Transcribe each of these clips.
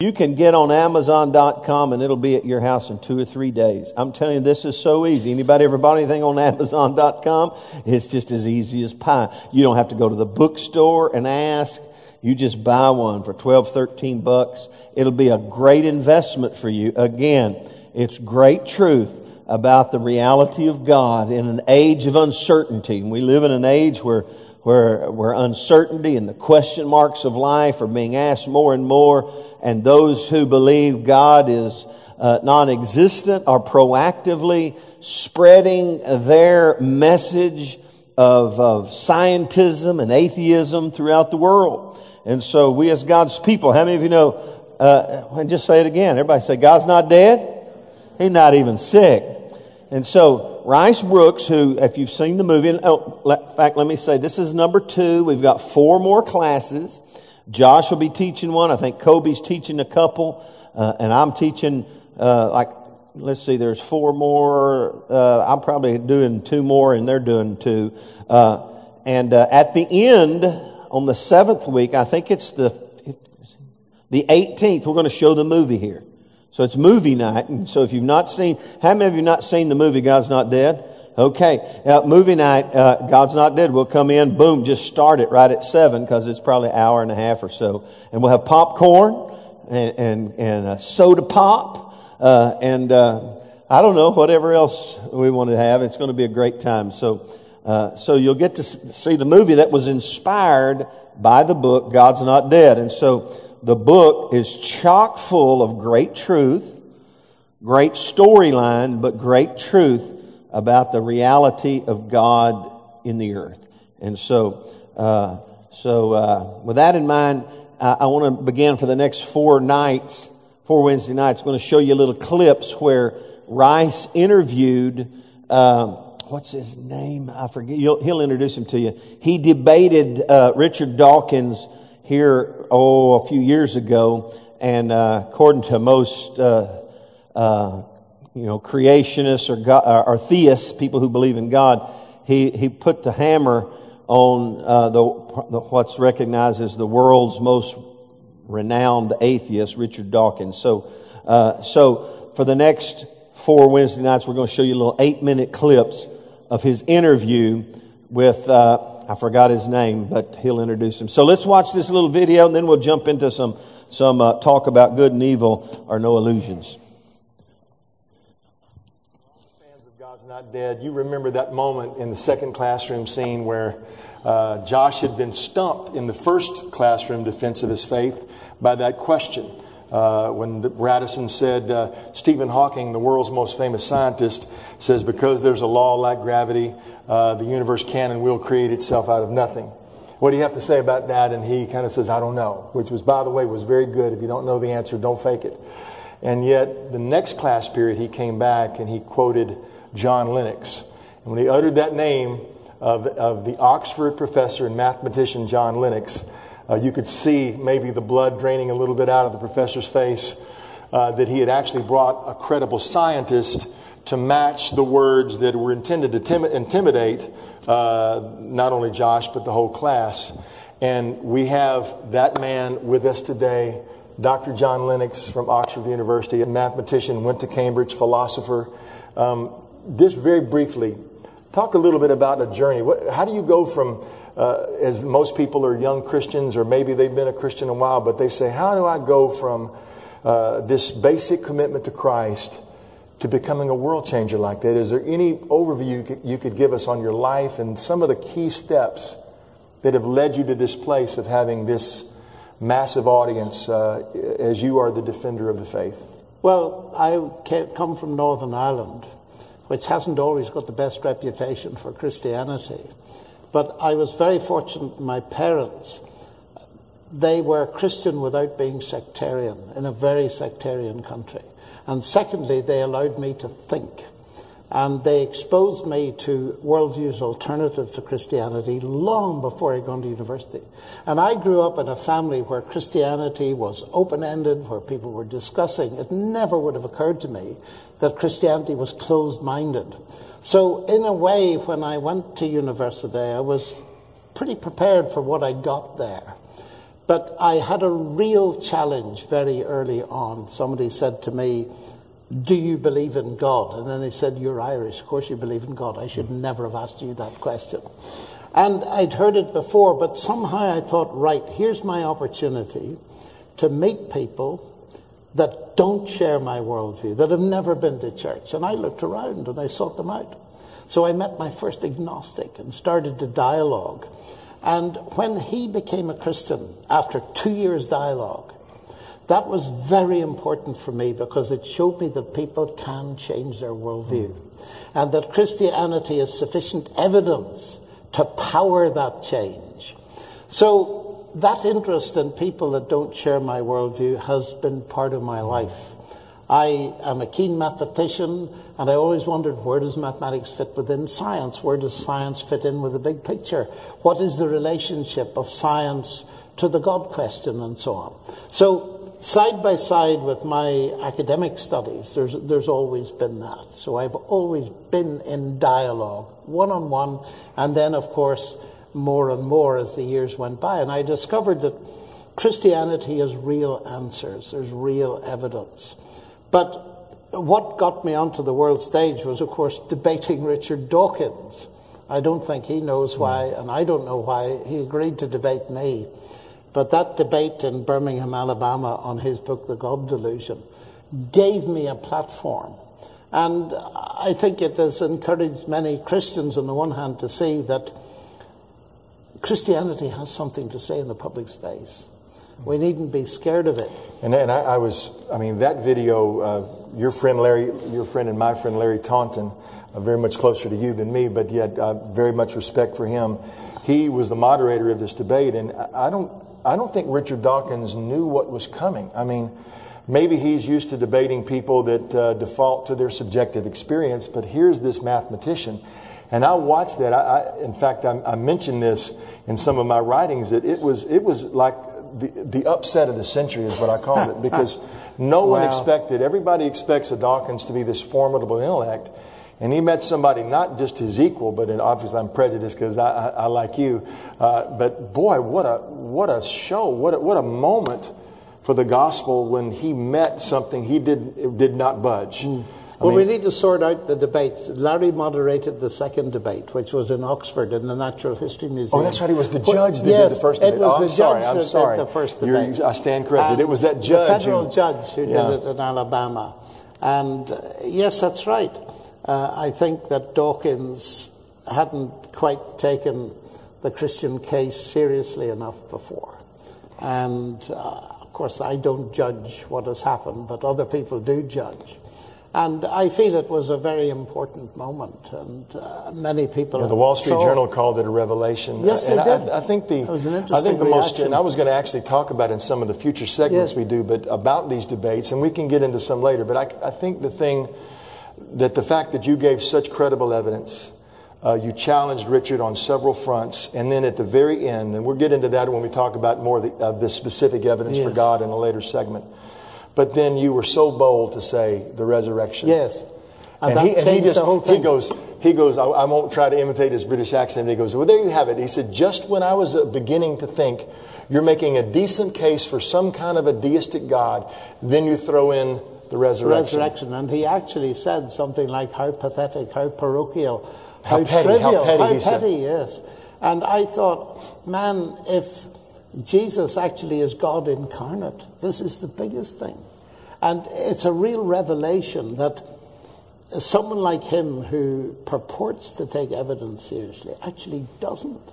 You can get on Amazon.com and it'll be at your house in two or three days. I'm telling you, this is so easy. Anybody ever bought anything on Amazon.com? It's just as easy as pie. You don't have to go to the bookstore and ask. You just buy one for 12, 13 bucks. It'll be a great investment for you. Again, it's great truth about the reality of God in an age of uncertainty. We live in an age where, where, where uncertainty and the question marks of life are being asked more and more. And those who believe God is uh, non-existent are proactively spreading their message of, of scientism and atheism throughout the world. And so we as God's people, how many of you know, uh, and just say it again. Everybody say, God's not dead. He's not even sick. And so Rice Broocks, who, if you've seen the movie, oh, in fact, let me say, this is number two. We've got four more classes. Josh will be teaching one. I think Kobe's teaching a couple. Uh, and I'm teaching, uh, like, let's see, there's four more. Uh, I'm probably doing two more and they're doing two. Uh, and uh, at the end, on the seventh week, I think it's the, the 18th, we're going to show the movie here. So it's movie night. And so if you've not seen, how many of you not seen the movie God's Not Dead? Okay. Uh, movie night, uh, God's Not Dead. We'll come in, boom, just start it right at seven because it's probably an hour and a half or so. And we'll have popcorn and, and, and soda pop. Uh, and, uh, I don't know, whatever else we want to have. It's going to be a great time. So, uh, so you'll get to see the movie that was inspired by the book God's Not Dead. And so the book is chock full of great truth, great storyline, but great truth about the reality of God in the earth. And so, uh, so uh, with that in mind, I, I want to begin for the next four nights, four Wednesday nights. I'm going to show you little clips where Rice interviewed. Um, what's his name? I forget. He'll, he'll, introduce him to you. He debated uh, Richard Dawkins here, oh, a few years ago, and uh, according to most, uh, uh, you know, creationists or, God, uh, or theists, people who believe in God, he, he put the hammer on uh, the, the, what's recognized as the world's most renowned atheist, Richard Dawkins. So, uh, so for the next four Wednesday nights, we're going to show you little eight minute clips of his interview with I forgot his name, but he'll introduce him. So let's watch this little video and then we'll jump into some, some uh, talk about good and evil or no illusions. Fans of God's Not Dead, you remember that moment in the second classroom scene where uh, Josh had been stumped in the first classroom defense of his faith by that question. Uh, when Radisson said, uh, Stephen Hawking, the world's most famous scientist, says, because there's a law like gravity, uh, the universe can and will create itself out of nothing. What do you have to say about that? And he kind of says, I don't know, which was, by the way, was very good. If you don't know the answer, don't fake it. And yet, the next class period, he came back and he quoted John Lennox. And when he uttered that name of, of the Oxford professor and mathematician John Lennox, uh, you could see maybe the blood draining a little bit out of the professor's face, uh, that he had actually brought a credible scientist to match the words that were intended to tim- intimidate uh, not only Josh, but the whole class. And we have that man with us today, Dr. John Lennox from Oxford University, a mathematician, went to Cambridge, philosopher. Um, very briefly, talk a little bit about a journey. What, how do you go from uh, as most people are young Christians, or maybe they've been a Christian a while, but they say, How do I go from uh, this basic commitment to Christ to becoming a world changer like that? Is there any overview you could, you could give us on your life and some of the key steps that have led you to this place of having this massive audience uh, as you are the defender of the faith? Well, I come from Northern Ireland, which hasn't always got the best reputation for Christianity. But I was very fortunate, my parents, they were Christian without being sectarian in a very sectarian country. And secondly, they allowed me to think. And they exposed me to worldviews alternative to Christianity long before I got to university. And I grew up in a family where Christianity was open ended, where people were discussing. It never would have occurred to me that Christianity was closed minded. So, in a way, when I went to university, I was pretty prepared for what I got there. But I had a real challenge very early on. Somebody said to me, Do you believe in God? And then they said, You're Irish. Of course you believe in God. I should never have asked you that question. And I'd heard it before, but somehow I thought, right, here's my opportunity to meet people that don't share my worldview, that have never been to church. And I looked around and I sought them out. So I met my first agnostic and started the dialogue. And when he became a Christian, after two years' dialogue, that was very important for me because it showed me that people can change their worldview and that Christianity is sufficient evidence to power that change. So that interest in people that don't share my worldview has been part of my life. I am a keen mathematician, and I always wondered where does mathematics fit within science? Where does science fit in with the big picture? What is the relationship of science to the God question, and so on? So, side by side with my academic studies, there's, there's always been that. So, I've always been in dialogue, one on one, and then, of course, more and more as the years went by. And I discovered that Christianity has real answers, there's real evidence. But what got me onto the world stage was, of course, debating Richard Dawkins. I don't think he knows why, and I don't know why he agreed to debate me. But that debate in Birmingham, Alabama, on his book, The God Delusion, gave me a platform. And I think it has encouraged many Christians, on the one hand, to see that Christianity has something to say in the public space. We needn't be scared of it. And, and I, I was, I mean, that video, uh, your friend Larry, your friend and my friend Larry Taunton, uh, very much closer to you than me, but yet uh, very much respect for him. He was the moderator of this debate, and I don't, I don't think Richard Dawkins knew what was coming. I mean, maybe he's used to debating people that uh, default to their subjective experience, but here's this mathematician. And I watched that. I, I in fact, I, I mentioned this in some of my writings that it was, it was like the, the upset of the century is what I called it because no wow. one expected, everybody expects a Dawkins to be this formidable intellect. And he met somebody, not just his equal, but in, obviously I'm prejudiced because I, I, I, like you. Uh, but boy, what a, what a show, what a, what a moment for the gospel when he met something he did, did not budge. Mm. Well, mean, we need to sort out the debates. Larry moderated the second debate, which was in Oxford in the Natural History Museum. Oh, that's right. It was the judge that yes, did the first debate. It was oh, the I'm sorry. judge I'm sorry. the first debate. You're, I stand corrected. It was that judge. The federal who, judge who yeah. did it in Alabama. And uh, yes, that's right. Uh, I think that Dawkins hadn't quite taken the Christian case seriously enough before. And uh, of course, I don't judge what has happened, but other people do judge. And I feel it was a very important moment, and uh, many people. Yeah, the Wall Street Journal called it a revelation. Yes, they and did. I, I, think the. It was an interesting I think the reaction. most, and I was going to actually talk about in some of the future segments yes. we do, but about these debates, and we can get into some later. But I, I think the thing that the fact that you gave such credible evidence. Uh, you challenged Richard on several fronts, and then at the very end, and we'll get into that when we talk about more of the, of the specific evidence yes. for God in a later segment. But then you were so bold to say the resurrection. Yes. And, and he, and he just, he goes, he goes, I, I, won't try to imitate his British accent. He goes, well, there you have it. He said, just when I was uh, beginning to think you're making a decent case for some kind of a deistic God, then you throw in the resurrection. Resurrection. And he actually said something like, how pathetic, how parochial, how, how petty, trivial, how petty, how petty yes. And I thought, man, if Jesus actually is God incarnate. This is the biggest thing. And it's a real revelation that someone like him who purports to take evidence seriously actually doesn't.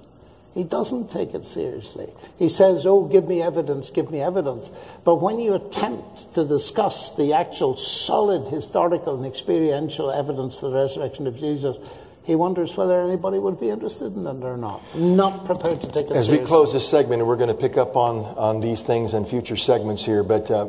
He doesn't take it seriously. He says, Oh, give me evidence, give me evidence. But when you attempt to discuss the actual solid historical and experiential evidence for the resurrection of Jesus, he wonders whether anybody would be interested in it or not. Not prepared to take it As seriously. we close this segment, and we're going to pick up on, on these things in future segments here, but uh,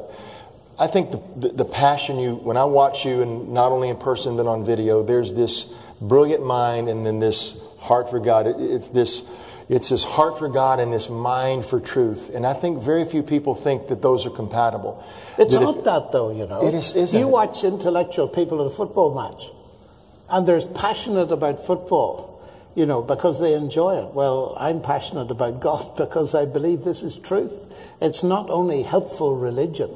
I think the, the, the, passion you, when I watch you, and not only in person, but on video, there's this brilliant mind and then this heart for God. It, it's this. It's this heart for God and this mind for truth. And I think very few people think that those are compatible. It's that not if, that, though, you know. It is, isn't You watch intellectual people at a football match and they're passionate about football. you know, because they enjoy it. Well, I'm passionate about God because I believe this is truth. It's not only helpful religion.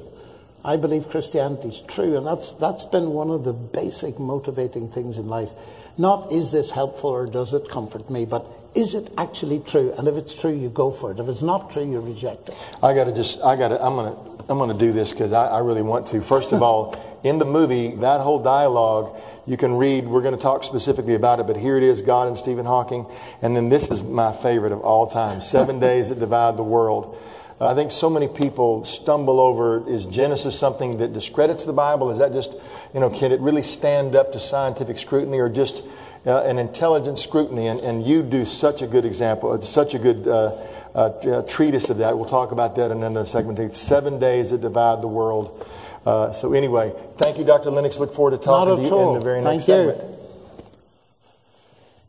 I believe Christianity is true, and that's, that's been one of the basic motivating things in life. Not is this helpful or does it comfort me, but is it actually true? And if it's true, you go for it. If it's not true, you reject it. I got to just, I got to, I'm going to, I'm going to do this because I, I really want to. First of all, in the movie, that whole dialogue, you can read, we're going to talk specifically about it, but here it is God and Stephen Hawking. And then this is my favorite of all time Seven Days That Divide the World. I think so many people stumble over is Genesis something that discredits the Bible? Is that just, you know, can it really stand up to scientific scrutiny or just uh, an intelligent scrutiny? And, and you do such a good example, uh, such a good uh, uh, uh, treatise of that. We'll talk about that in another segment. Seven days that divide the world. Uh, so anyway, thank you, Dr. Lennox. Look forward to talking to you all. in the very next thank segment.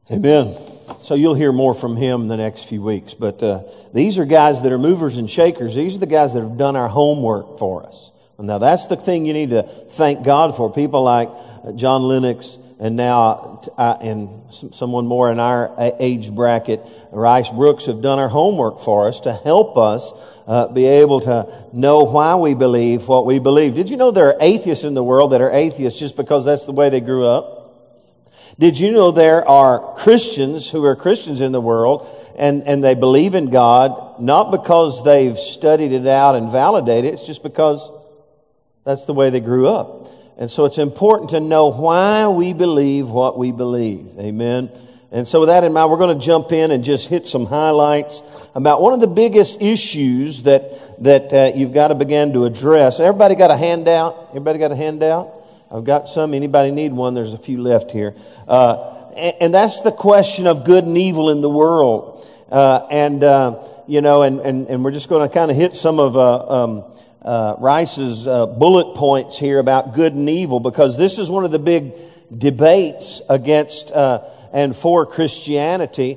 You. Amen. So you'll hear more from him the next few weeks. But uh, these are guys that are movers and shakers. These are the guys that have done our homework for us. Now that's the thing you need to thank God for. People like uh, John Lennox and now uh, and someone more in our age bracket, Rice Broocks, have done our homework for us to help us uh, be able to know why we believe what we believe. Did you know there are atheists in the world that are atheists just because that's the way they grew up? Did you know there are Christians who are Christians in the world and, and they believe in God not because they've studied it out and validated it, it's just because that's the way they grew up. And so it's important to know why we believe what we believe. Amen. And so with that in mind, we're going to jump in and just hit some highlights about one of the biggest issues that, that uh, you've got to begin to address. Everybody got a handout? Everybody got a handout? I've got some. Anybody need one? There's a few left here. Uh, and, and, that's the question of good and evil in the world. Uh, and, uh, you know, and, and, and we're just going to kind of hit some of uh, um, uh, Rice's uh, bullet points here about good and evil because this is one of the big debates against and for Christianity.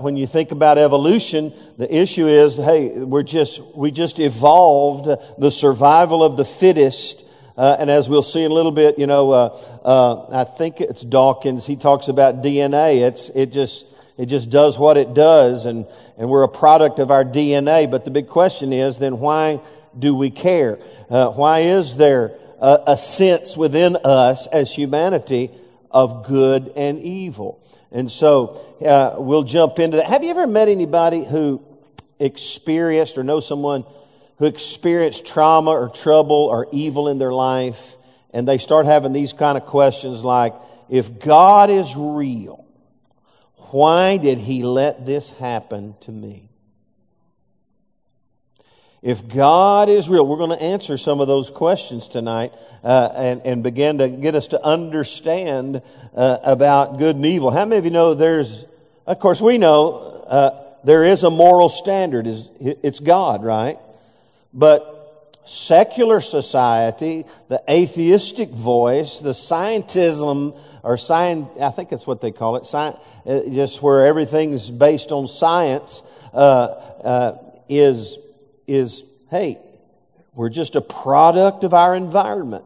when you think about evolution, the issue is, hey, we're just, we just evolved the survival of the fittest uh, and as we'll see in a little bit, you know, uh, uh, I think it's Dawkins. He talks about DNA. It's it just it just does what it does, and and we're a product of our DNA. But the big question is, then why do we care? Uh, why is there a, a sense within us as humanity of good and evil? And so uh, we'll jump into that. Have you ever met anybody who experienced or know someone? who experienced trauma or trouble or evil in their life, and they start having these kind of questions like, if God is real, why did he let this happen to me? If God is real, we're going to answer some of those questions tonight uh, and, and begin to get us to understand uh, about good and evil. How many of you know there's, of course, we know uh, there is a moral standard. It's God, right? But secular society, the atheistic voice, the scientism, or science, I think that's what they call it, sci- uh, just where everything's based on science, uh, uh, is, is, hey, we're just a product of our environment.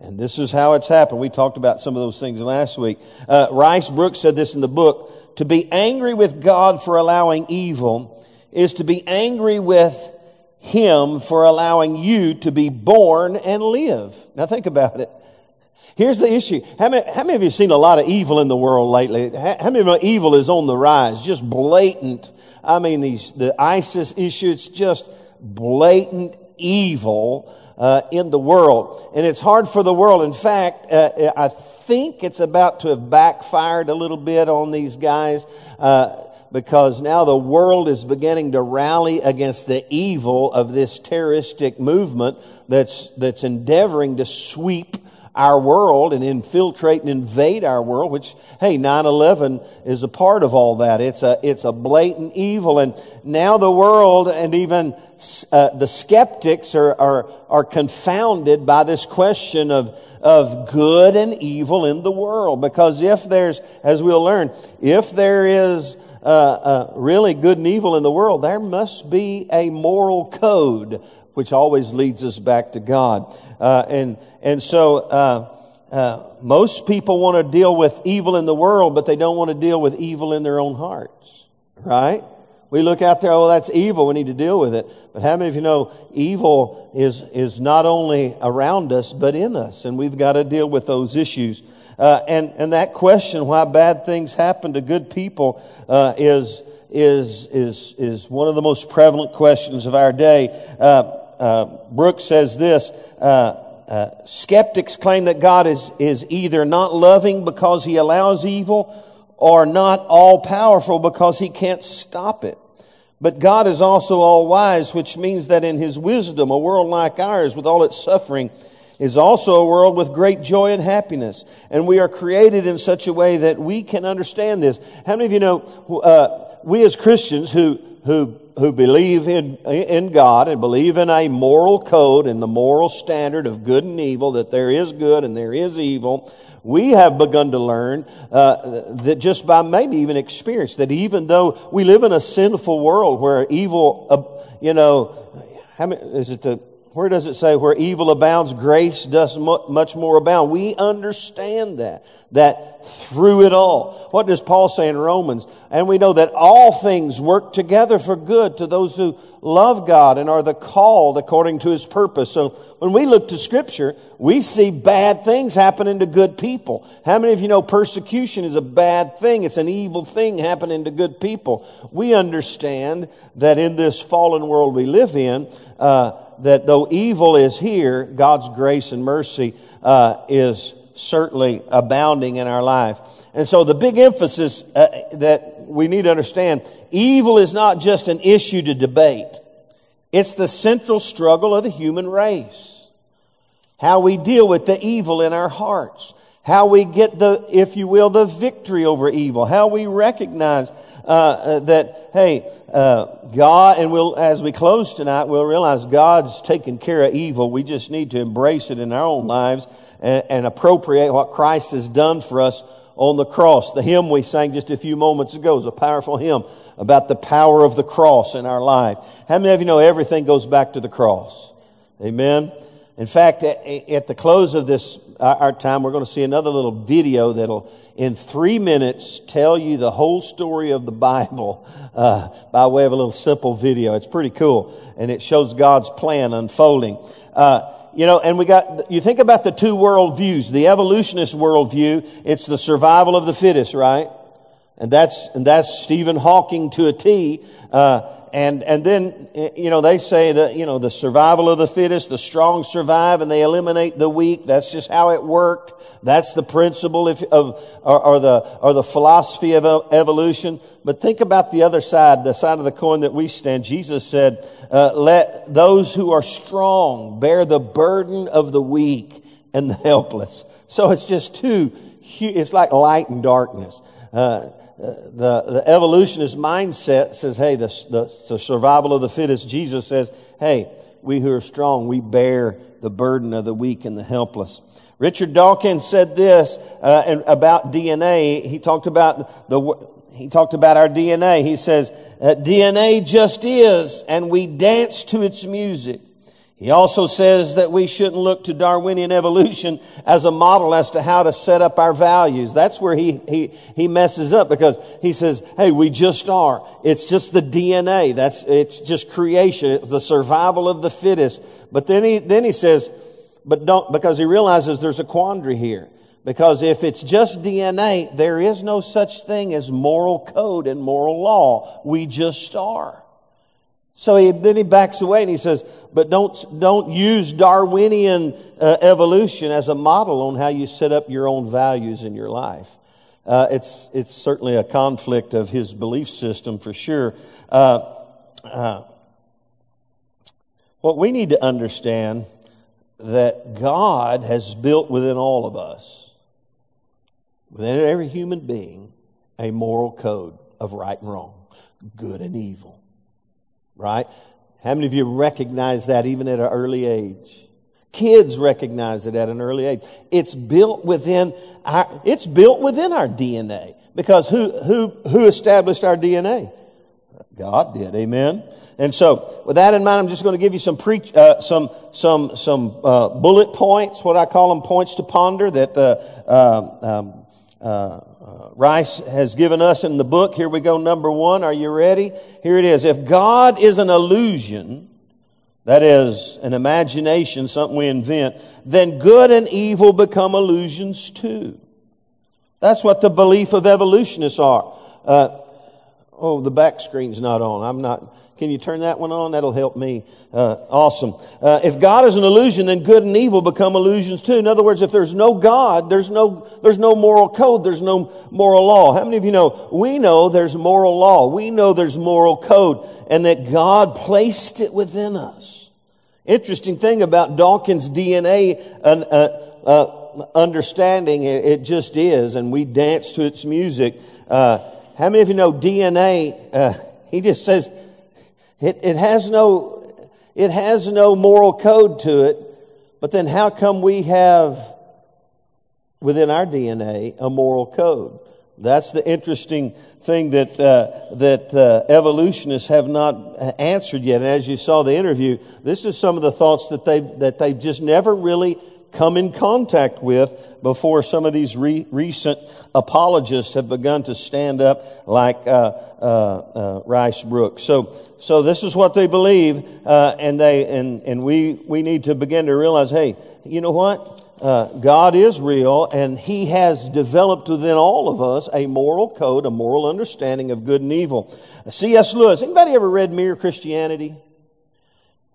And this is how it's happened. We talked about some of those things last week. Uh, Rice Broocks said this in the book. To be angry with God for allowing evil is to be angry with him for allowing you to be born and live. Now think about it. Here's the issue. How many, how many of you seen a lot of evil in the world lately? How, many of evil is on the rise? Just blatant. I mean, these, the ISIS issue, it's just blatant evil uh, in the world. And it's hard for the world. In fact, uh, I think it's about to have backfired a little bit on these guys. Uh, because now the world is beginning to rally against the evil of this terroristic movement that's, that's endeavoring to sweep our world and infiltrate and invade our world, which, hey, 9-11 is a part of all that. It's a, it's a blatant evil. And now the world and even uh, the skeptics are, are, are confounded by this question of, of good and evil in the world. Because if there's, as we'll learn, if there is uh, uh, really good and evil in the world, there must be a moral code, which always leads us back to God. Uh, and and so uh, uh, most people want to deal with evil in the world, but they don't want to deal with evil in their own hearts, right? We look out there, oh, that's evil. We need to deal with it. But how many of you know evil is, is not only around us, but in us? And we've got to deal with those issues. Uh, and, and that question, why bad things happen to good people, uh, is, is, is, is one of the most prevalent questions of our day. Uh, Broocks says this, uh, uh, skeptics claim that God is, is either not loving because he allows evil or not all powerful because he can't stop it. But God is also all wise, which means that in his wisdom, a world like ours with all its suffering is also a world with great joy and happiness. And we are created in such a way that we can understand this. How many of you know, uh, we as Christians who, who, who believe in, in God and believe in a moral code and the moral standard of good and evil, that there is good and there is evil, we have begun to learn uh, that just by maybe even experience that even though we live in a sinful world where evil, uh, you know, how many, is it the, where does it say where evil abounds, grace does much more abound? We understand that, that through it all. What does Paul say in Romans? And we know that all things work together for good to those who love God and are the called according to his purpose. So when we look to scripture, we see bad things happening to good people. How many of you know persecution is a bad thing? It's an evil thing happening to good people. We understand that in this fallen world we live in, uh, that though evil is here, God's grace and mercy uh, is certainly abounding in our life. And so the big emphasis uh, that we need to understand, evil is not just an issue to debate. It's the central struggle of the human race. How we deal with the evil in our hearts. How we get the, if you will, the victory over evil. How we recognize uh, uh, that, hey, uh, God, and we'll, as we close tonight, we'll realize God's taken care of evil. We just need to embrace it in our own lives and, and appropriate what Christ has done for us on the cross. The hymn we sang just a few moments ago is a powerful hymn about the power of the cross in our life. How many of you know everything goes back to the cross? Amen. In fact, at the close of this, our time, we're going to see another little video that'll, in three minutes, tell you the whole story of the Bible uh, by way of a little simple video. It's pretty cool, and it shows God's plan unfolding. Uh, you know, and we got, you think about the two world views. The evolutionist worldview, it's the survival of the fittest, right? And that's, and that's Stephen Hawking to a T. Uh, and, and then, you know, they say that, you know, the survival of the fittest, the strong survive and they eliminate the weak. That's just how it worked. That's the principle of, of or, or the, or the philosophy of evolution. But think about the other side, the side of the coin that we stand. Jesus said, uh, let those who are strong bear the burden of the weak and the helpless. So it's just two, it's like light and darkness. Uh, the, the evolutionist mindset says, hey, the, the, the, survival of the fittest. Jesus says, hey, we who are strong, we bear the burden of the weak and the helpless. Richard Dawkins said this uh, about DNA. He talked about the he talked about our DNA. He says, uh, DNA just is, and we dance to its music. He also says that we shouldn't look to Darwinian evolution as a model as to how to set up our values. That's where he, he, he messes up because he says, hey, we just are. It's just the DNA. That's, it's just creation. It's the survival of the fittest. But then he, then he says, but don't, because he realizes there's a quandary here. Because if it's just DNA, there is no such thing as moral code and moral law. We just are. So he, then he backs away and he says, but don't, don't use Darwinian uh, evolution as a model on how you set up your own values in your life. Uh, it's, it's certainly a conflict of his belief system for sure. Uh, uh what we need to understand that God has built within all of us, within every human being, a moral code of right and wrong, good and evil right? How many of you recognize that even at an early age? Kids recognize it at an early age. It's built within our, it's built within our DNA. Because who, who, who established our DNA? God did. Amen. And so, with that in mind, I'm just going to give you some preach, uh, some some some uh, bullet points, what I call them points to ponder that uh, um, uh, uh, Rice has given us in the book. Here we go. Number one. Are you ready? Here it is. If God is an illusion, that is an imagination, something we invent, then good and evil become illusions too. That's what the belief of evolutionists are. Uh, oh, the back screen's not on. I'm not. Can you turn that one on? That'll help me. Uh, awesome. Uh, if God is an illusion, then good and evil become illusions too. In other words, if there's no God, there's no, there's no moral code, there's no moral law. How many of you know? We know there's moral law. We know there's moral code and that God placed it within us. Interesting thing about Dawkins' DNA uh, uh, understanding, it, it, just is, and we dance to its music. Uh, how many of you know DNA? Uh, he just says, it, it has no, it has no moral code to it, but then how come we have within our DNA a moral code? That's the interesting thing that uh, that uh, evolutionists have not answered yet. And as you saw the interview, this is some of the thoughts that they that they've just never really come in contact with before some of these re- recent apologists have begun to stand up like uh, uh, uh, Rice Broocks. So, so this is what they believe, uh, and they and and we we need to begin to realize, hey, you know what? Uh, God is real, and He has developed within all of us a moral code, a moral understanding of good and evil. C.S. Lewis. Anybody ever read Mere Christianity?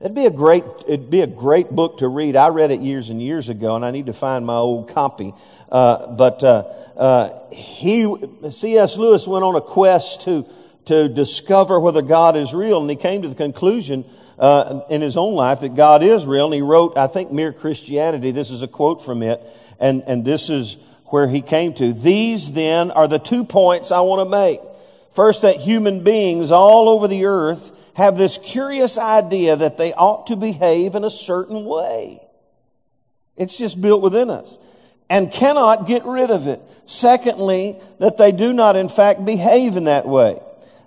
It'd be a great, it'd be a great book to read. I read it years and years ago, and I need to find my old copy. Uh, but uh, uh, he, C.S. Lewis, went on a quest to to discover whether God is real, and he came to the conclusion uh, in his own life that God is real. And he wrote, I think, Mere Christianity. This is a quote from it, and and this is where he came to. These then are the two points I want to make. First, that human beings all over the earth have this curious idea that they ought to behave in a certain way. It's just built within us and cannot get rid of it. Secondly, that they do not in fact behave in that way.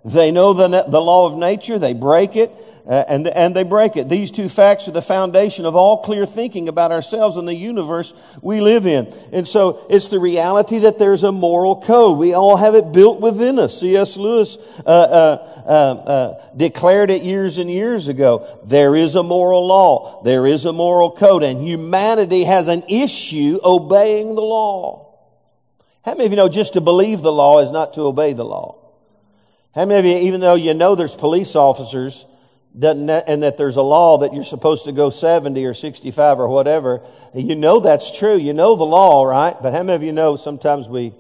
They know the, the law of nature, they break it, uh, and, and they break it. These two facts are the foundation of all clear thinking about ourselves and the universe we live in. And so it's the reality that there's a moral code. We all have it built within us. C.S. Lewis uh, uh, uh, uh, declared it years and years ago. There is a moral law. There is a moral code. And humanity has an issue obeying the law. How many of you know just to believe the law is not to obey the law? How many of you, even though you know there's police officers, doesn't and that there's a law that you're supposed to go 70 or 65 or whatever. You know that's true. You know the law, right? But how many of you know sometimes we,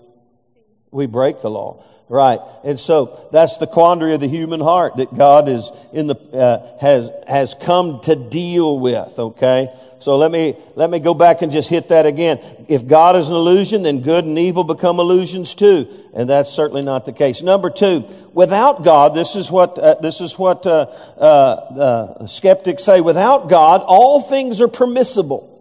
we break the law? Right. And so that's the quandary of the human heart that God is in the, uh, has, has come to deal with. Okay. So let me, let me go back and just hit that again. If God is an illusion, then good and evil become illusions too. And that's certainly not the case. Number two, without God, this is what, uh, this is what, uh, uh, uh skeptics say. Without God, all things are permissible.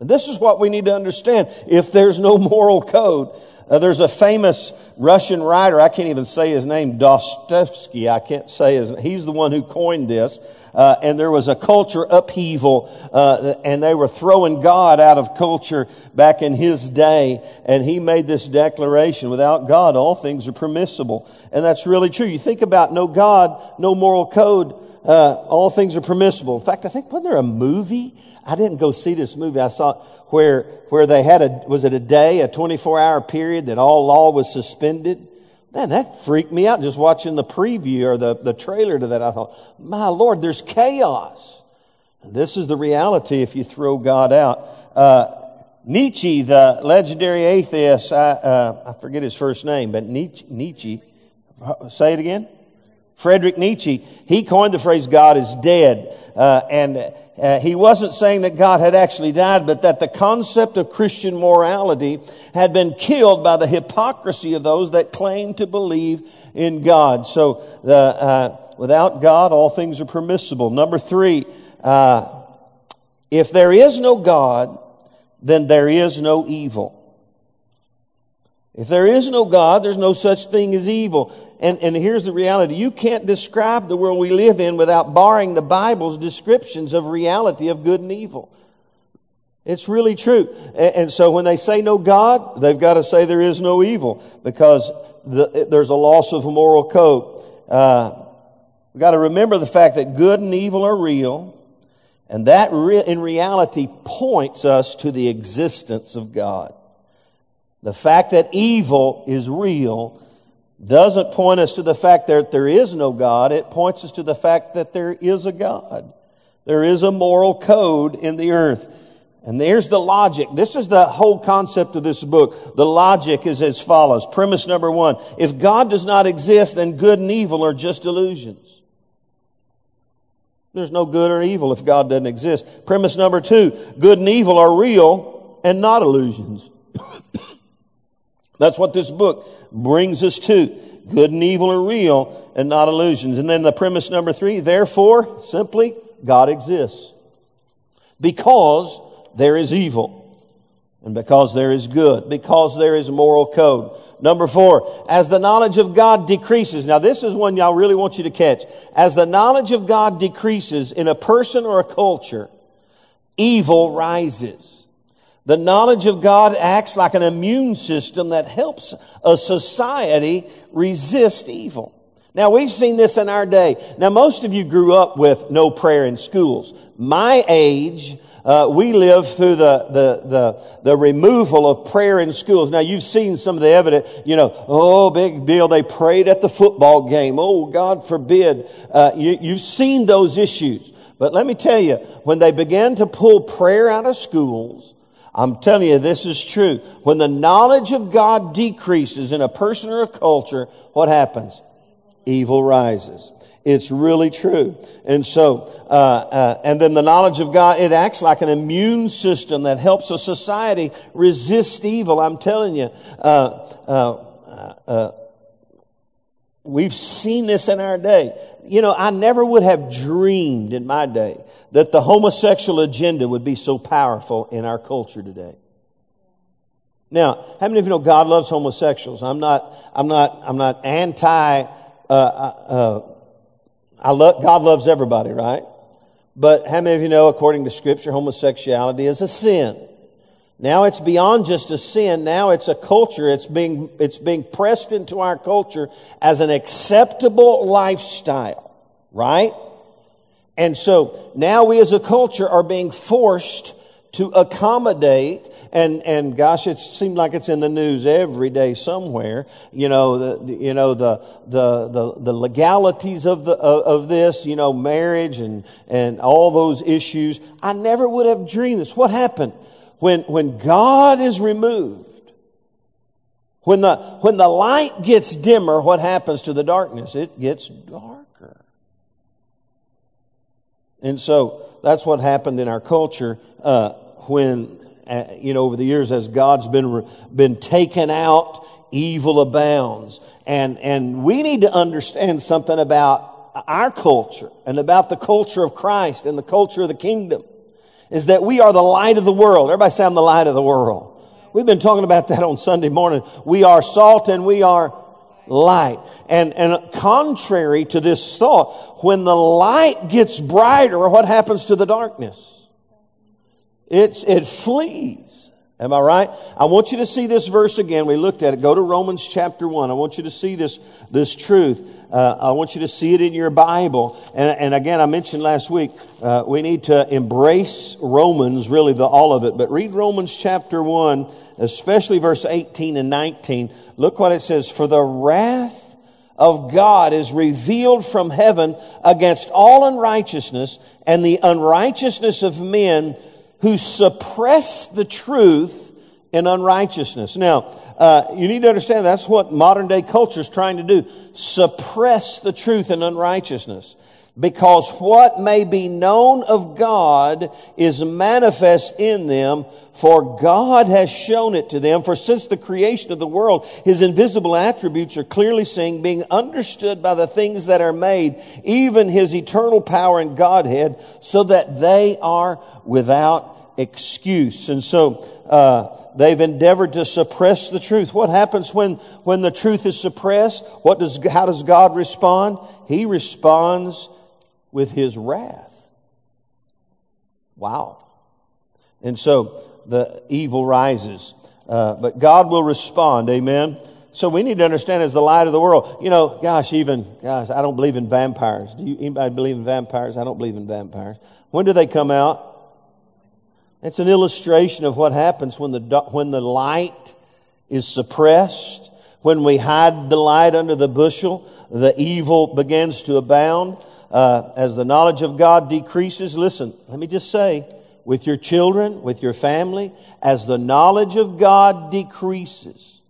And this is what we need to understand. If there's no moral code, uh, there's a famous Russian writer, I can't even say his name, Dostoevsky, I can't say his He's the one who coined this. Uh, and there was a culture upheaval, uh, and they were throwing God out of culture back in his day. And he made this declaration, without God, all things are permissible. And that's really true. You think about no God, no moral code, uh, all things are permissible. In fact, I think, wasn't there a movie? I didn't go see this movie. I saw where, where they had a, was it a day, a 24 hour period that all law was suspended? Man, that freaked me out just watching the preview or the, the trailer to that. I thought, my Lord, there's chaos. This is the reality if you throw God out. Uh, Nietzsche, the legendary atheist, I, uh, I forget his first name, but Nietzsche, Nietzsche, say it again? Frederick Nietzsche, he coined the phrase God is dead. Uh, and uh, he wasn't saying that God had actually died, but that the concept of Christian morality had been killed by the hypocrisy of those that claim to believe in God. So, the, uh, without God, all things are permissible. Number three, uh, if there is no God, then there is no evil. If there is no God, there's no such thing as evil. And, and here's the reality. You can't describe the world we live in without barring the Bible's descriptions of reality of good and evil. It's really true. And, and so when they say no God, they've got to say there is no evil because the, there's a loss of a moral code. Uh, we've got to remember the fact that good and evil are real. And that re- in reality points us to the existence of God. The fact that evil is real doesn't point us to the fact that there is no God. It points us to the fact that there is a God. There is a moral code in the earth. And there's the logic. This is the whole concept of this book. The logic is as follows. Premise number one. If God does not exist, then good and evil are just illusions. There's no good or evil if God doesn't exist. Premise number two. Good and evil are real and not illusions. That's what this book brings us to. Good and evil are real and not illusions. And then the premise number three, therefore, simply, God exists. Because there is evil. And because there is good. Because there is moral code. Number four, as the knowledge of God decreases. Now this is one y'all really want you to catch. As the knowledge of God decreases in a person or a culture, evil rises. The knowledge of God acts like an immune system that helps a society resist evil. Now we've seen this in our day. Now most of you grew up with no prayer in schools. My age, uh, we lived through the, the, the, the removal of prayer in schools. Now you've seen some of the evidence, you know, oh, big deal. They prayed at the football game. Oh, God forbid. Uh, you, you've seen those issues. But let me tell you, when they began to pull prayer out of schools, I'm telling you, this is true. When the knowledge of God decreases in a person or a culture, what happens? Evil rises. It's really true. And so, uh, uh, and then the knowledge of God, it acts like an immune system that helps a society resist evil. I'm telling you, uh, uh, uh We've seen this in our day. You know, I never would have dreamed in my day that the homosexual agenda would be so powerful in our culture today. Now, how many of you know God loves homosexuals? I'm not, I'm not, I'm not anti, uh, uh, uh I love, God loves everybody, right? But how many of you know, according to scripture, homosexuality is a sin? Now it's beyond just a sin. Now it's a culture. It's being, it's being pressed into our culture as an acceptable lifestyle, right? And so now we as a culture are being forced to accommodate and and gosh it seems like it's in the news every day somewhere you know the, the you know the, the the the legalities of the of, of, this you know marriage and and all those issues i never would have dreamed this what happened when, when God is removed, when the, when the light gets dimmer, what happens to the darkness? It gets darker. And so that's what happened in our culture uh, when, uh, you know, over the years as God's been, been taken out, evil abounds. And, and we need to understand something about our culture and about the culture of Christ and the culture of the kingdom is that we are the light of the world. Everybody say I'm the light of the world. We've been talking about that on Sunday morning. We are salt and we are light. And, and contrary to this thought, when the light gets brighter, what happens to the darkness? It's, it flees. Am I right? I want you to see this verse again. We looked at it. Go to Romans chapter 1. I want you to see this, this truth. Uh, I want you to see it in your Bible. And, and again, I mentioned last week, uh, we need to embrace Romans, really the, all of it. But read Romans chapter 1, especially verse 18 and 19. Look what it says. For the wrath of God is revealed from heaven against all unrighteousness and the unrighteousness of men who suppress the truth in unrighteousness. Now, uh, you need to understand that's what modern day culture is trying to do. Suppress the truth in unrighteousness because what may be known of God is manifest in them, for God has shown it to them. For since the creation of the world, his invisible attributes are clearly seen, being understood by the things that are made, even his eternal power and Godhead, so that they are without excuse. And so uh, they've endeavored to suppress the truth. What happens when, when the truth is suppressed? What does, how does God respond? He responds with his wrath. Wow. And so the evil rises. Uh, but God will respond. Amen. So we need to understand as the light of the world. You know, gosh, even, gosh, I don't believe in vampires. Do you, anybody believe in vampires? I don't believe in vampires. When do they come out? It's an illustration of what happens when the, when the light is suppressed, when we hide the light under the bushel, the evil begins to abound. Uh, as the knowledge of God decreases, listen, let me just say, with your children, with your family, as the knowledge of God decreases.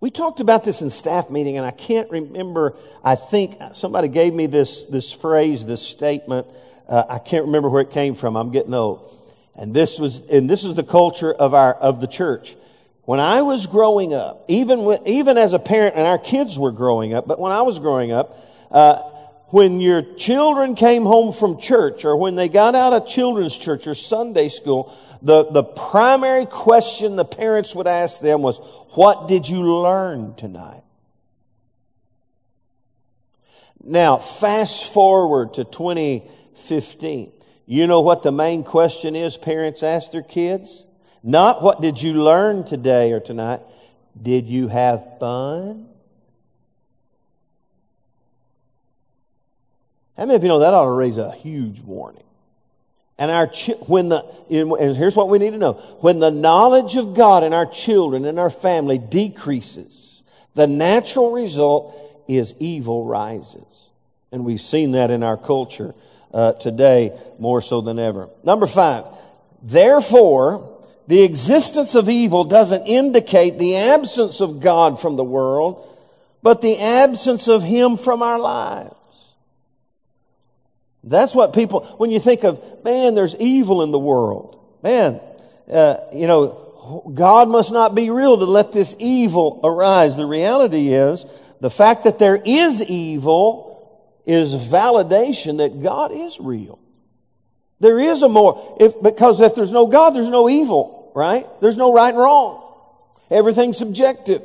We talked about this in staff meeting, and I can't remember. I think somebody gave me this, this phrase, this statement. Uh, I can't remember where it came from. I'm getting old. And this was, and this is the culture of our, of the church. When I was growing up, even with, even as a parent and our kids were growing up, but when I was growing up, uh, when your children came home from church or when they got out of children's church or Sunday school, the, the primary question the parents would ask them was, what did you learn tonight? Now, fast forward to 2015. You know what the main question is parents ask their kids? Not what did you learn today or tonight? Did you have fun? How many of you know that ought to raise a huge warning? And our when the and here's what we need to know: when the knowledge of God in our children and our family decreases, the natural result is evil rises, and we've seen that in our culture uh, today more so than ever. Number five, therefore, the existence of evil doesn't indicate the absence of God from the world, but the absence of Him from our lives. That's what people, when you think of, man, there's evil in the world. Man, uh, you know, God must not be real to let this evil arise. The reality is, the fact that there is evil is validation that God is real. There is a more, if, because if there's no God, there's no evil, right? There's no right and wrong. Everything's subjective.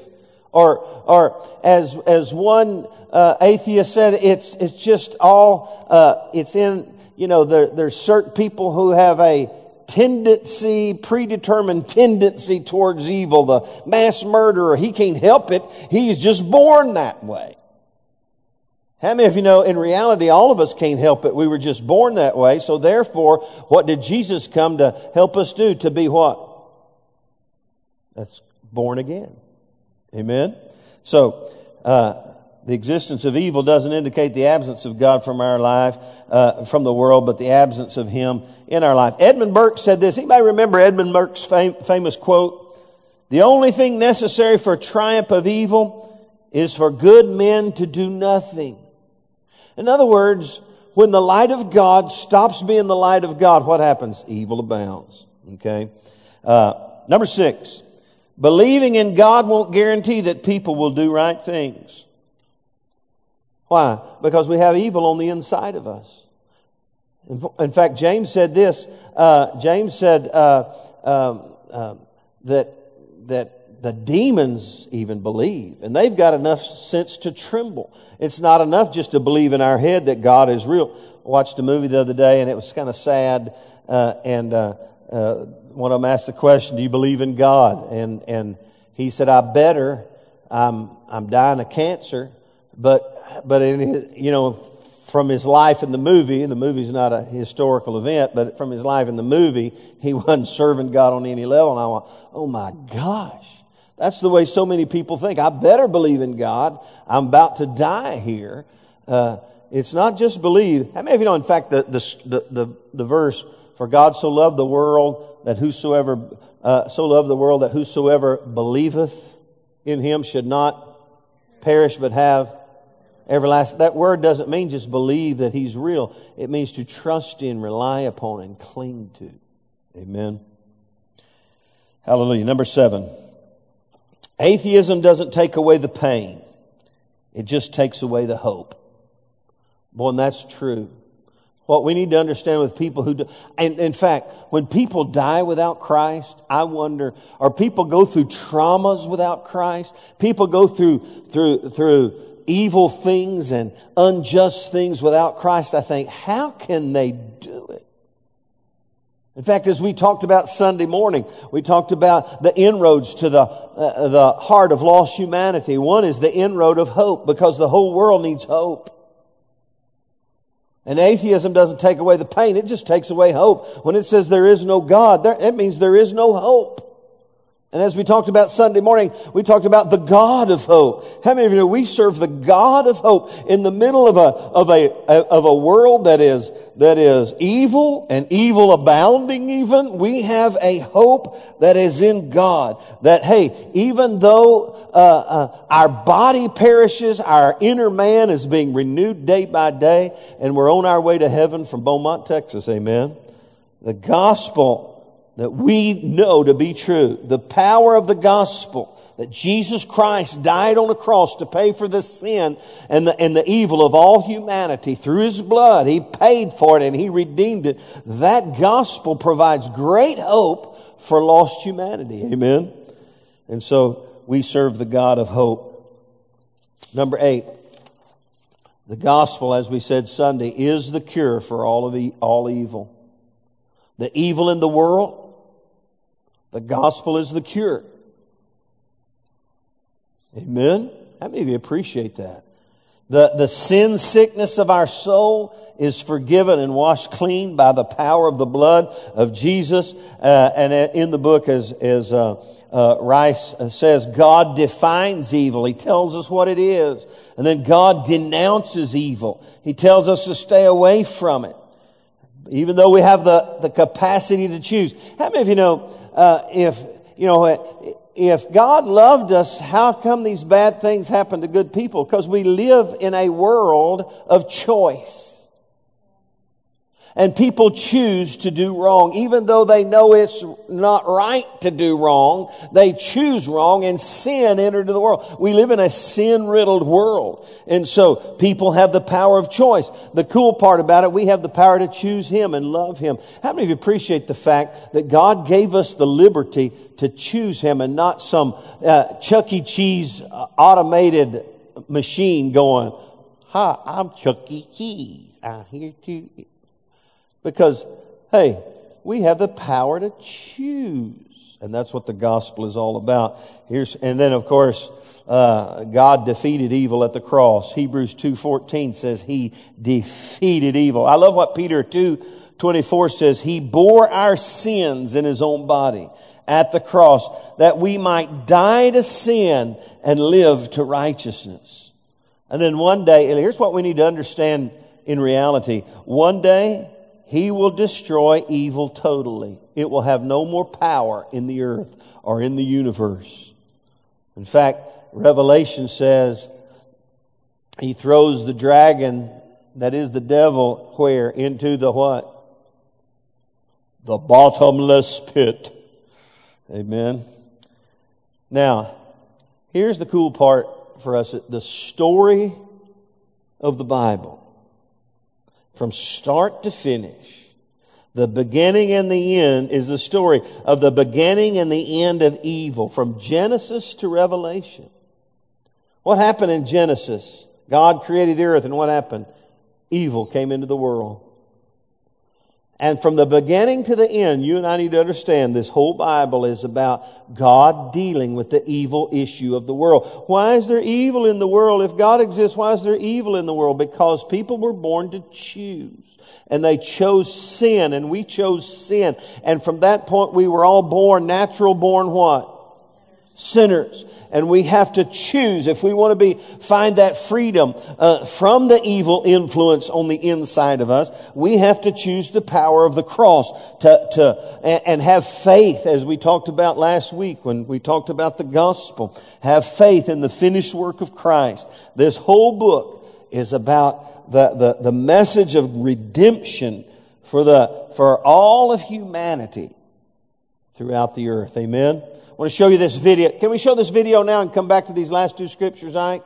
Or, or as, as one uh, atheist said, it's, it's just all, uh, it's in, you know, there, there's certain people who have a tendency, predetermined tendency towards evil. The mass murderer, he can't help it. He's just born that way. How many of you know in reality, all of us can't help it? We were just born that way. So therefore, what did Jesus come to help us do? To be what? That's born again. Amen? So, uh, the existence of evil doesn't indicate the absence of God from our life, uh, from the world, but the absence of Him in our life. Edmund Burke said this. Anybody remember Edmund Burke's fam- famous quote? The only thing necessary for triumph of evil is for good men to do nothing. In other words, when the light of God stops being the light of God, what happens? Evil abounds. Okay. Uh, number six, believing in God won't guarantee that people will do right things. Why? Because we have evil on the inside of us. In fact, James said this. Uh, James said uh, um, that that the demons even believe, and they've got enough sense to tremble. It's not enough just to believe in our head that God is real. I watched a movie the other day, and it was kind of sad. Uh, and uh, uh, one of them asked the question, "Do you believe in God?" And and he said, "I better. I'm I'm dying of cancer, but but in his, you know." From his life in the movie, and the movie's not a historical event, but from his life in the movie, he wasn't serving God on any level. And I went, oh my gosh. That's the way so many people think. I better believe in God. I'm about to die here. Uh, it's not just believe. How many of you know, in fact, the, the, the, the verse, for God so loved the world that whosoever, uh, so loved the world that whosoever believeth in him should not perish but have everlasting. That word doesn't mean just believe that he's real. It means to trust in, rely upon, and cling to. Amen. Hallelujah. Number seven. Atheism doesn't take away the pain. It just takes away the hope. Boy, and that's true. What we need to understand with people who do, and in fact, when people die without Christ, I wonder, or people go through traumas without Christ, people go through, through, through evil things and unjust things without Christ, I think, how can they do it? In fact, as we talked about Sunday morning, we talked about the inroads to the, uh, the heart of lost humanity. One is the inroad of hope because the whole world needs hope. And atheism doesn't take away the pain, it just takes away hope. When it says there is no God, there, it means there is no hope. And as we talked about Sunday morning, we talked about the God of hope. How many of you know we serve the God of hope in the middle of a, of a, of a world that is, that is evil and evil abounding even? We have a hope that is in God. That, hey, even though, uh, uh, our body perishes, our inner man is being renewed day by day, and we're on our way to heaven from Beaumont, Texas. Amen. The gospel that we know to be true. The power of the gospel that Jesus Christ died on a cross to pay for the sin and the, and the evil of all humanity through his blood. He paid for it and he redeemed it. That gospel provides great hope for lost humanity. Amen. And so we serve the God of hope. Number eight. The gospel, as we said Sunday, is the cure for all of the, all evil. The evil in the world, the gospel is the cure. Amen? How many of you appreciate that? The, the sin sickness of our soul is forgiven and washed clean by the power of the blood of Jesus. Uh, and in the book, as, as uh, uh, Rice says, God defines evil. He tells us what it is. And then God denounces evil. He tells us to stay away from it even though we have the, the capacity to choose. How many of you know, uh, if, you know, if God loved us, how come these bad things happen to good people? Because we live in a world of choice. And people choose to do wrong, even though they know it's not right to do wrong. They choose wrong and sin entered the world. We live in a sin riddled world. And so people have the power of choice. The cool part about it, we have the power to choose Him and love Him. How many of you appreciate the fact that God gave us the liberty to choose Him and not some uh, Chuck E. Cheese automated machine going, Hi, I'm Chuck E. Cheese. I'm here to because, hey, we have the power to choose. And that's what the gospel is all about. Here's, and then of course, uh, God defeated evil at the cross. Hebrews 2.14 says he defeated evil. I love what Peter 2.24 says. He bore our sins in his own body at the cross that we might die to sin and live to righteousness. And then one day, here's what we need to understand in reality. One day, he will destroy evil totally. It will have no more power in the earth or in the universe. In fact, Revelation says he throws the dragon, that is the devil, where? Into the what? The bottomless pit. Amen. Now, here's the cool part for us the story of the Bible from start to finish. The beginning and the end is the story of the beginning and the end of evil from Genesis to Revelation. What happened in Genesis? God created the earth and what happened? Evil came into the world. And from the beginning to the end, you and I need to understand this whole Bible is about God dealing with the evil issue of the world. Why is there evil in the world? If God exists, why is there evil in the world? Because people were born to choose. And they chose sin, and we chose sin. And from that point, we were all born, natural born what? Sinners. And we have to choose if we want to be find that freedom uh, from the evil influence on the inside of us we have to choose the power of the cross to, to and, have faith as we talked about last week when we talked about the gospel. Have faith in the finished work of christ. This whole book is about the, the, the message of redemption for the for all of humanity throughout the earth. Amen want to show you this video. Can we show this video now and come back to these last two scriptures, Ike?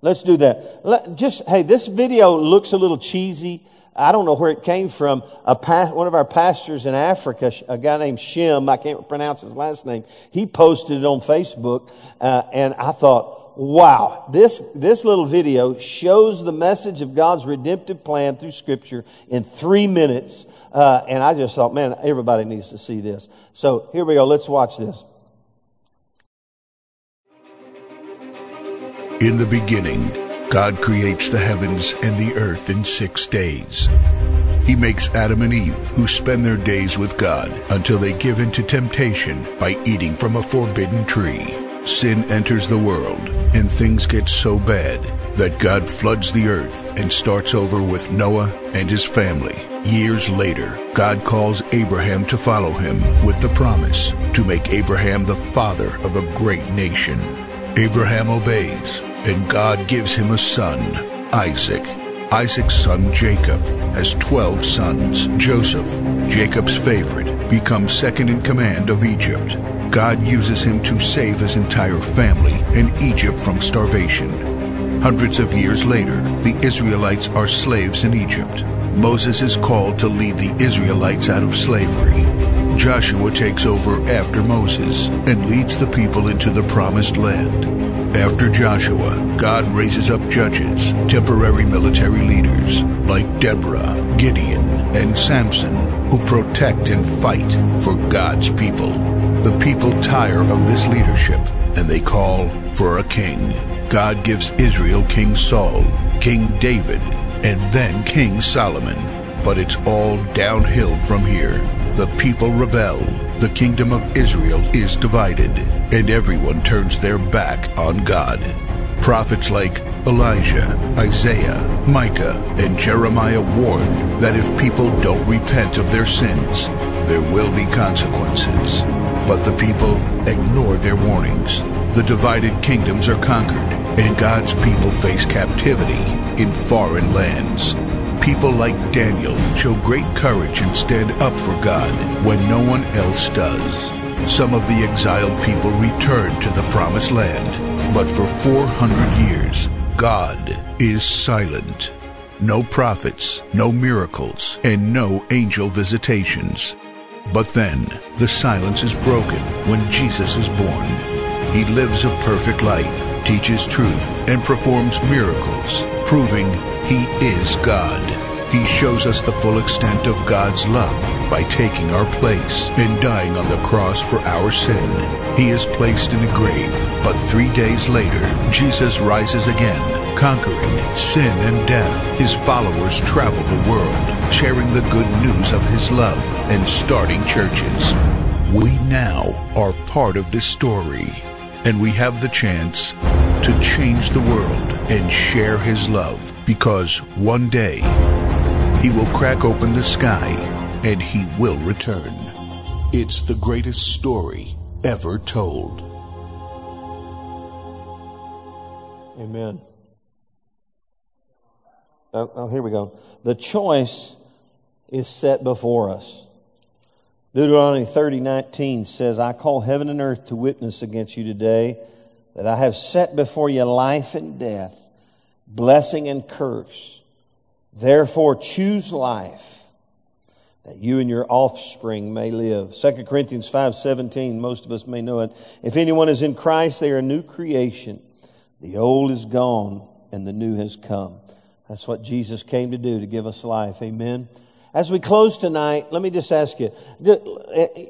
Let's do that. Let, just, hey, this video looks a little cheesy. I don't know where it came from. A pa- one of our pastors in Africa, a guy named Shim, I can't pronounce his last name, he posted it on Facebook, uh, and I thought, wow, this, this little video shows the message of God's redemptive plan through scripture in three minutes. Uh, and I just thought, man, everybody needs to see this. So here we go. Let's watch this. In the beginning, God creates the heavens and the earth in six days. He makes Adam and Eve, who spend their days with God until they give in to temptation by eating from a forbidden tree. Sin enters the world, and things get so bad that God floods the earth and starts over with Noah and his family. Years later, God calls Abraham to follow him with the promise to make Abraham the father of a great nation. Abraham obeys, and God gives him a son, Isaac. Isaac's son Jacob has 12 sons. Joseph, Jacob's favorite, becomes second in command of Egypt. God uses him to save his entire family and Egypt from starvation. Hundreds of years later, the Israelites are slaves in Egypt. Moses is called to lead the Israelites out of slavery. Joshua takes over after Moses and leads the people into the promised land. After Joshua, God raises up judges, temporary military leaders like Deborah, Gideon, and Samson, who protect and fight for God's people. The people tire of this leadership and they call for a king. God gives Israel King Saul, King David, and then King Solomon. But it's all downhill from here. The people rebel. The kingdom of Israel is divided, and everyone turns their back on God. Prophets like Elijah, Isaiah, Micah, and Jeremiah warn that if people don't repent of their sins, there will be consequences. But the people ignore their warnings. The divided kingdoms are conquered, and God's people face captivity in foreign lands people like Daniel show great courage and stand up for God when no one else does. Some of the exiled people return to the promised land, but for 400 years, God is silent. No prophets, no miracles, and no angel visitations. But then, the silence is broken when Jesus is born. He lives a perfect life, teaches truth, and performs miracles, proving he is God. He shows us the full extent of God's love by taking our place and dying on the cross for our sin. He is placed in a grave, but three days later, Jesus rises again, conquering sin and death. His followers travel the world, sharing the good news of his love and starting churches. We now are part of this story, and we have the chance to change the world and share his love because one day he will crack open the sky and he will return. It's the greatest story ever told. Amen. Oh, oh, here we go. The choice is set before us. Deuteronomy 30, 19 says, I call heaven and earth to witness against you today that I have set before you life and death, blessing and curse. Therefore, choose life that you and your offspring may live. 2 Corinthians 5:17, most of us may know it. If anyone is in Christ, they are a new creation. The old is gone and the new has come. That's what Jesus came to do, to give us life. Amen. As we close tonight, let me just ask you,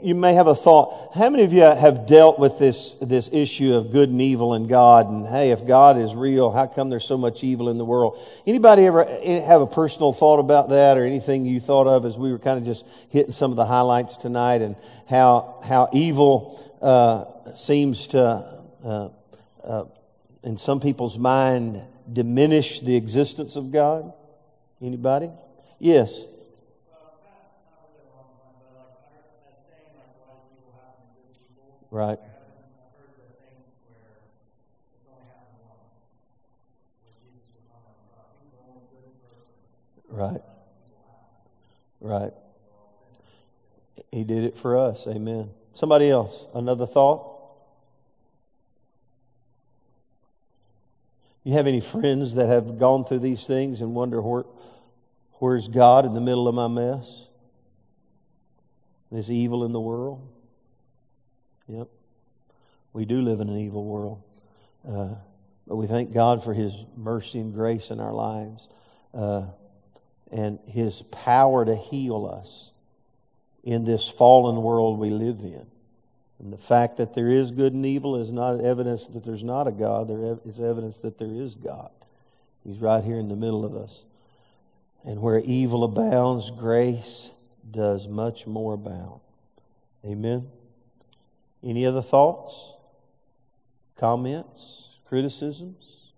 you may have a thought. How many of you have dealt with this, this issue of good and evil and God? And hey, if God is real, how come there's so much evil in the world? Anybody ever eh, have a personal thought about that or anything you thought of as we were kind of just hitting some of the highlights tonight and how, how evil, uh, seems to, uh, uh, in some people's mind, diminish the existence of God? Anybody? Yes. Right. Right. Right. He did it for us. Amen. Somebody else, another thought? You have any friends that have gone through these things and wonder where, where's God in the middle of my mess? There's evil in the world. Yep. We do live in an evil world. Uh, but we thank God for His mercy and grace in our lives uh, and His power to heal us in this fallen world we live in. And the fact that there is good and evil is not evidence that there's not a God. There is evidence that there is God. He's right here in the middle of us. And where evil abounds, grace does much more abound. Amen. Any other thoughts, comments, criticisms?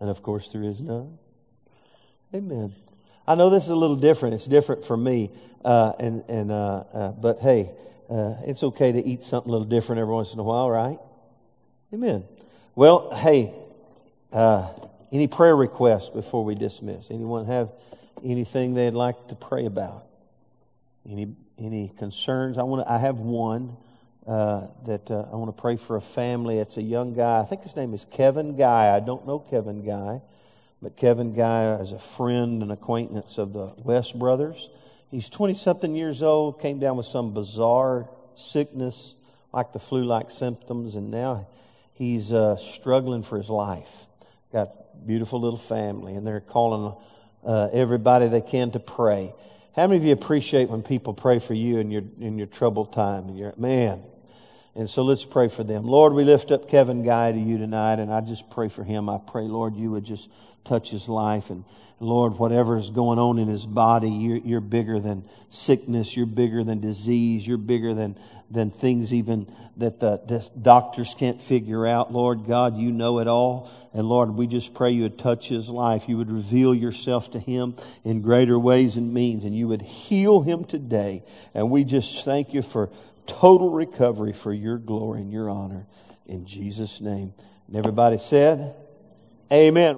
And of course, there is none. Amen. I know this is a little different. It's different for me, uh, and and uh, uh, but hey, uh, it's okay to eat something a little different every once in a while, right? Amen. Well, hey, uh, any prayer requests before we dismiss? Anyone have anything they'd like to pray about? Any any concerns? I want. I have one. Uh, that uh, I want to pray for a family. It's a young guy. I think his name is Kevin Guy. I don't know Kevin Guy, but Kevin Guy is a friend and acquaintance of the West brothers. He's 20 something years old, came down with some bizarre sickness, like the flu like symptoms, and now he's uh, struggling for his life. Got beautiful little family, and they're calling uh, everybody they can to pray. How many of you appreciate when people pray for you in your in your troubled time? And you're man, and so let's pray for them. Lord, we lift up Kevin Guy to you tonight, and I just pray for him. I pray, Lord, you would just touch his life. And Lord, whatever is going on in his body, you're, you're bigger than sickness. You're bigger than disease. You're bigger than, than things even that the, the doctors can't figure out. Lord God, you know it all. And Lord, we just pray you would touch his life. You would reveal yourself to him in greater ways and means, and you would heal him today. And we just thank you for total recovery for your glory and your honor in Jesus' name. And everybody said, Amen.